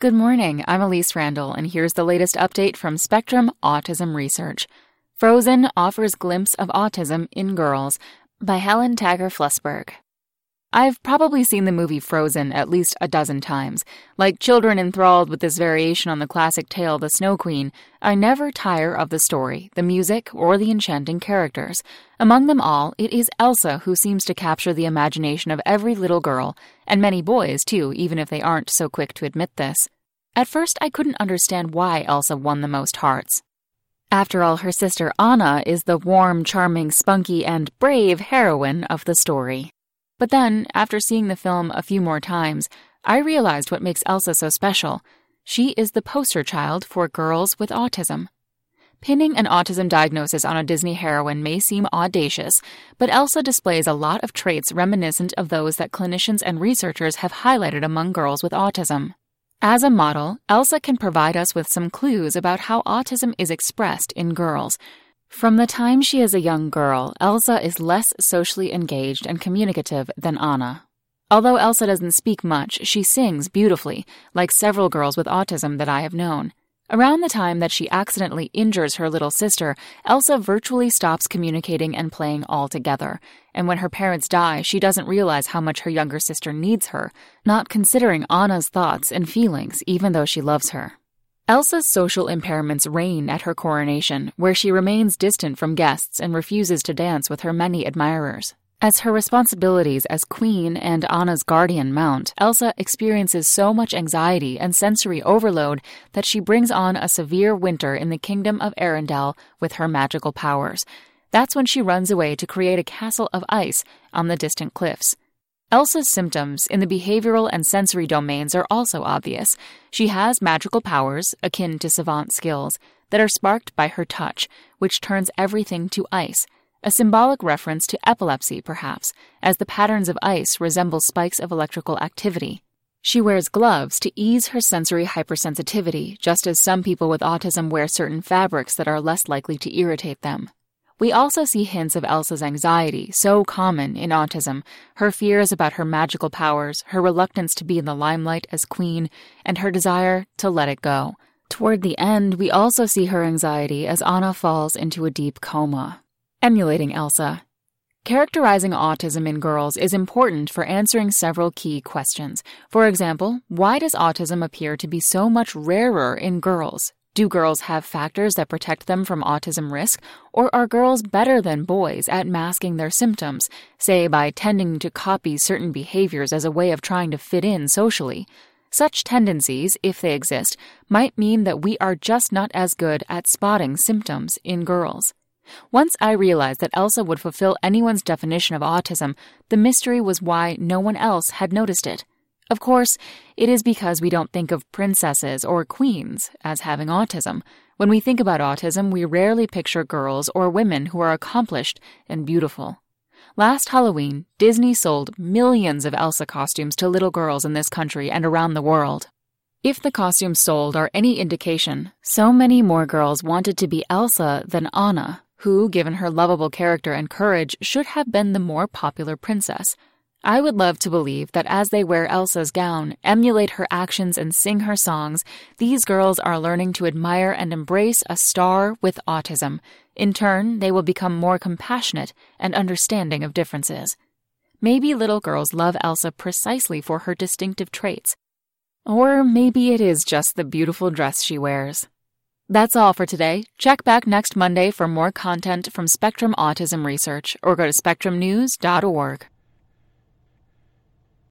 Good morning. I'm Elise Randall, and here's the latest update from Spectrum Autism Research. Frozen offers glimpse of autism in girls by Helen Tager-Flusberg. I've probably seen the movie Frozen at least a dozen times. Like children enthralled with this variation on the classic tale The Snow Queen, I never tire of the story, the music, or the enchanting characters. Among them all, it is Elsa who seems to capture the imagination of every little girl, and many boys too, even if they aren't so quick to admit this. At first, I couldn't understand why Elsa won the most hearts. After all, her sister Anna is the warm, charming, spunky, and brave heroine of the story. But then, after seeing the film a few more times, I realized what makes Elsa so special. She is the poster child for girls with autism. Pinning an autism diagnosis on a Disney heroine may seem audacious, but Elsa displays a lot of traits reminiscent of those that clinicians and researchers have highlighted among girls with autism. As a model, Elsa can provide us with some clues about how autism is expressed in girls, from the time she is a young girl, Elsa is less socially engaged and communicative than Anna. Although Elsa doesn't speak much, she sings beautifully, like several girls with autism that I have known. Around the time that she accidentally injures her little sister, Elsa virtually stops communicating and playing altogether. And when her parents die, she doesn't realize how much her younger sister needs her, not considering Anna's thoughts and feelings, even though she loves her. Elsa's social impairments reign at her coronation, where she remains distant from guests and refuses to dance with her many admirers. As her responsibilities as queen and Anna's guardian mount, Elsa experiences so much anxiety and sensory overload that she brings on a severe winter in the kingdom of Arendelle with her magical powers. That's when she runs away to create a castle of ice on the distant cliffs. Elsa's symptoms in the behavioral and sensory domains are also obvious. She has magical powers, akin to savant skills, that are sparked by her touch, which turns everything to ice. A symbolic reference to epilepsy, perhaps, as the patterns of ice resemble spikes of electrical activity. She wears gloves to ease her sensory hypersensitivity, just as some people with autism wear certain fabrics that are less likely to irritate them. We also see hints of Elsa's anxiety, so common in autism, her fears about her magical powers, her reluctance to be in the limelight as queen, and her desire to let it go. Toward the end, we also see her anxiety as Anna falls into a deep coma. Emulating Elsa. Characterizing autism in girls is important for answering several key questions. For example, why does autism appear to be so much rarer in girls? Do girls have factors that protect them from autism risk, or are girls better than boys at masking their symptoms, say by tending to copy certain behaviors as a way of trying to fit in socially? Such tendencies, if they exist, might mean that we are just not as good at spotting symptoms in girls. Once I realized that Elsa would fulfill anyone's definition of autism, the mystery was why no one else had noticed it. Of course, it is because we don't think of princesses or queens as having autism. When we think about autism, we rarely picture girls or women who are accomplished and beautiful. Last Halloween, Disney sold millions of Elsa costumes to little girls in this country and around the world. If the costumes sold are any indication, so many more girls wanted to be Elsa than Anna, who, given her lovable character and courage, should have been the more popular princess. I would love to believe that as they wear Elsa's gown, emulate her actions, and sing her songs, these girls are learning to admire and embrace a star with autism. In turn, they will become more compassionate and understanding of differences. Maybe little girls love Elsa precisely for her distinctive traits. Or maybe it is just the beautiful dress she wears. That's all for today. Check back next Monday for more content from Spectrum Autism Research or go to spectrumnews.org.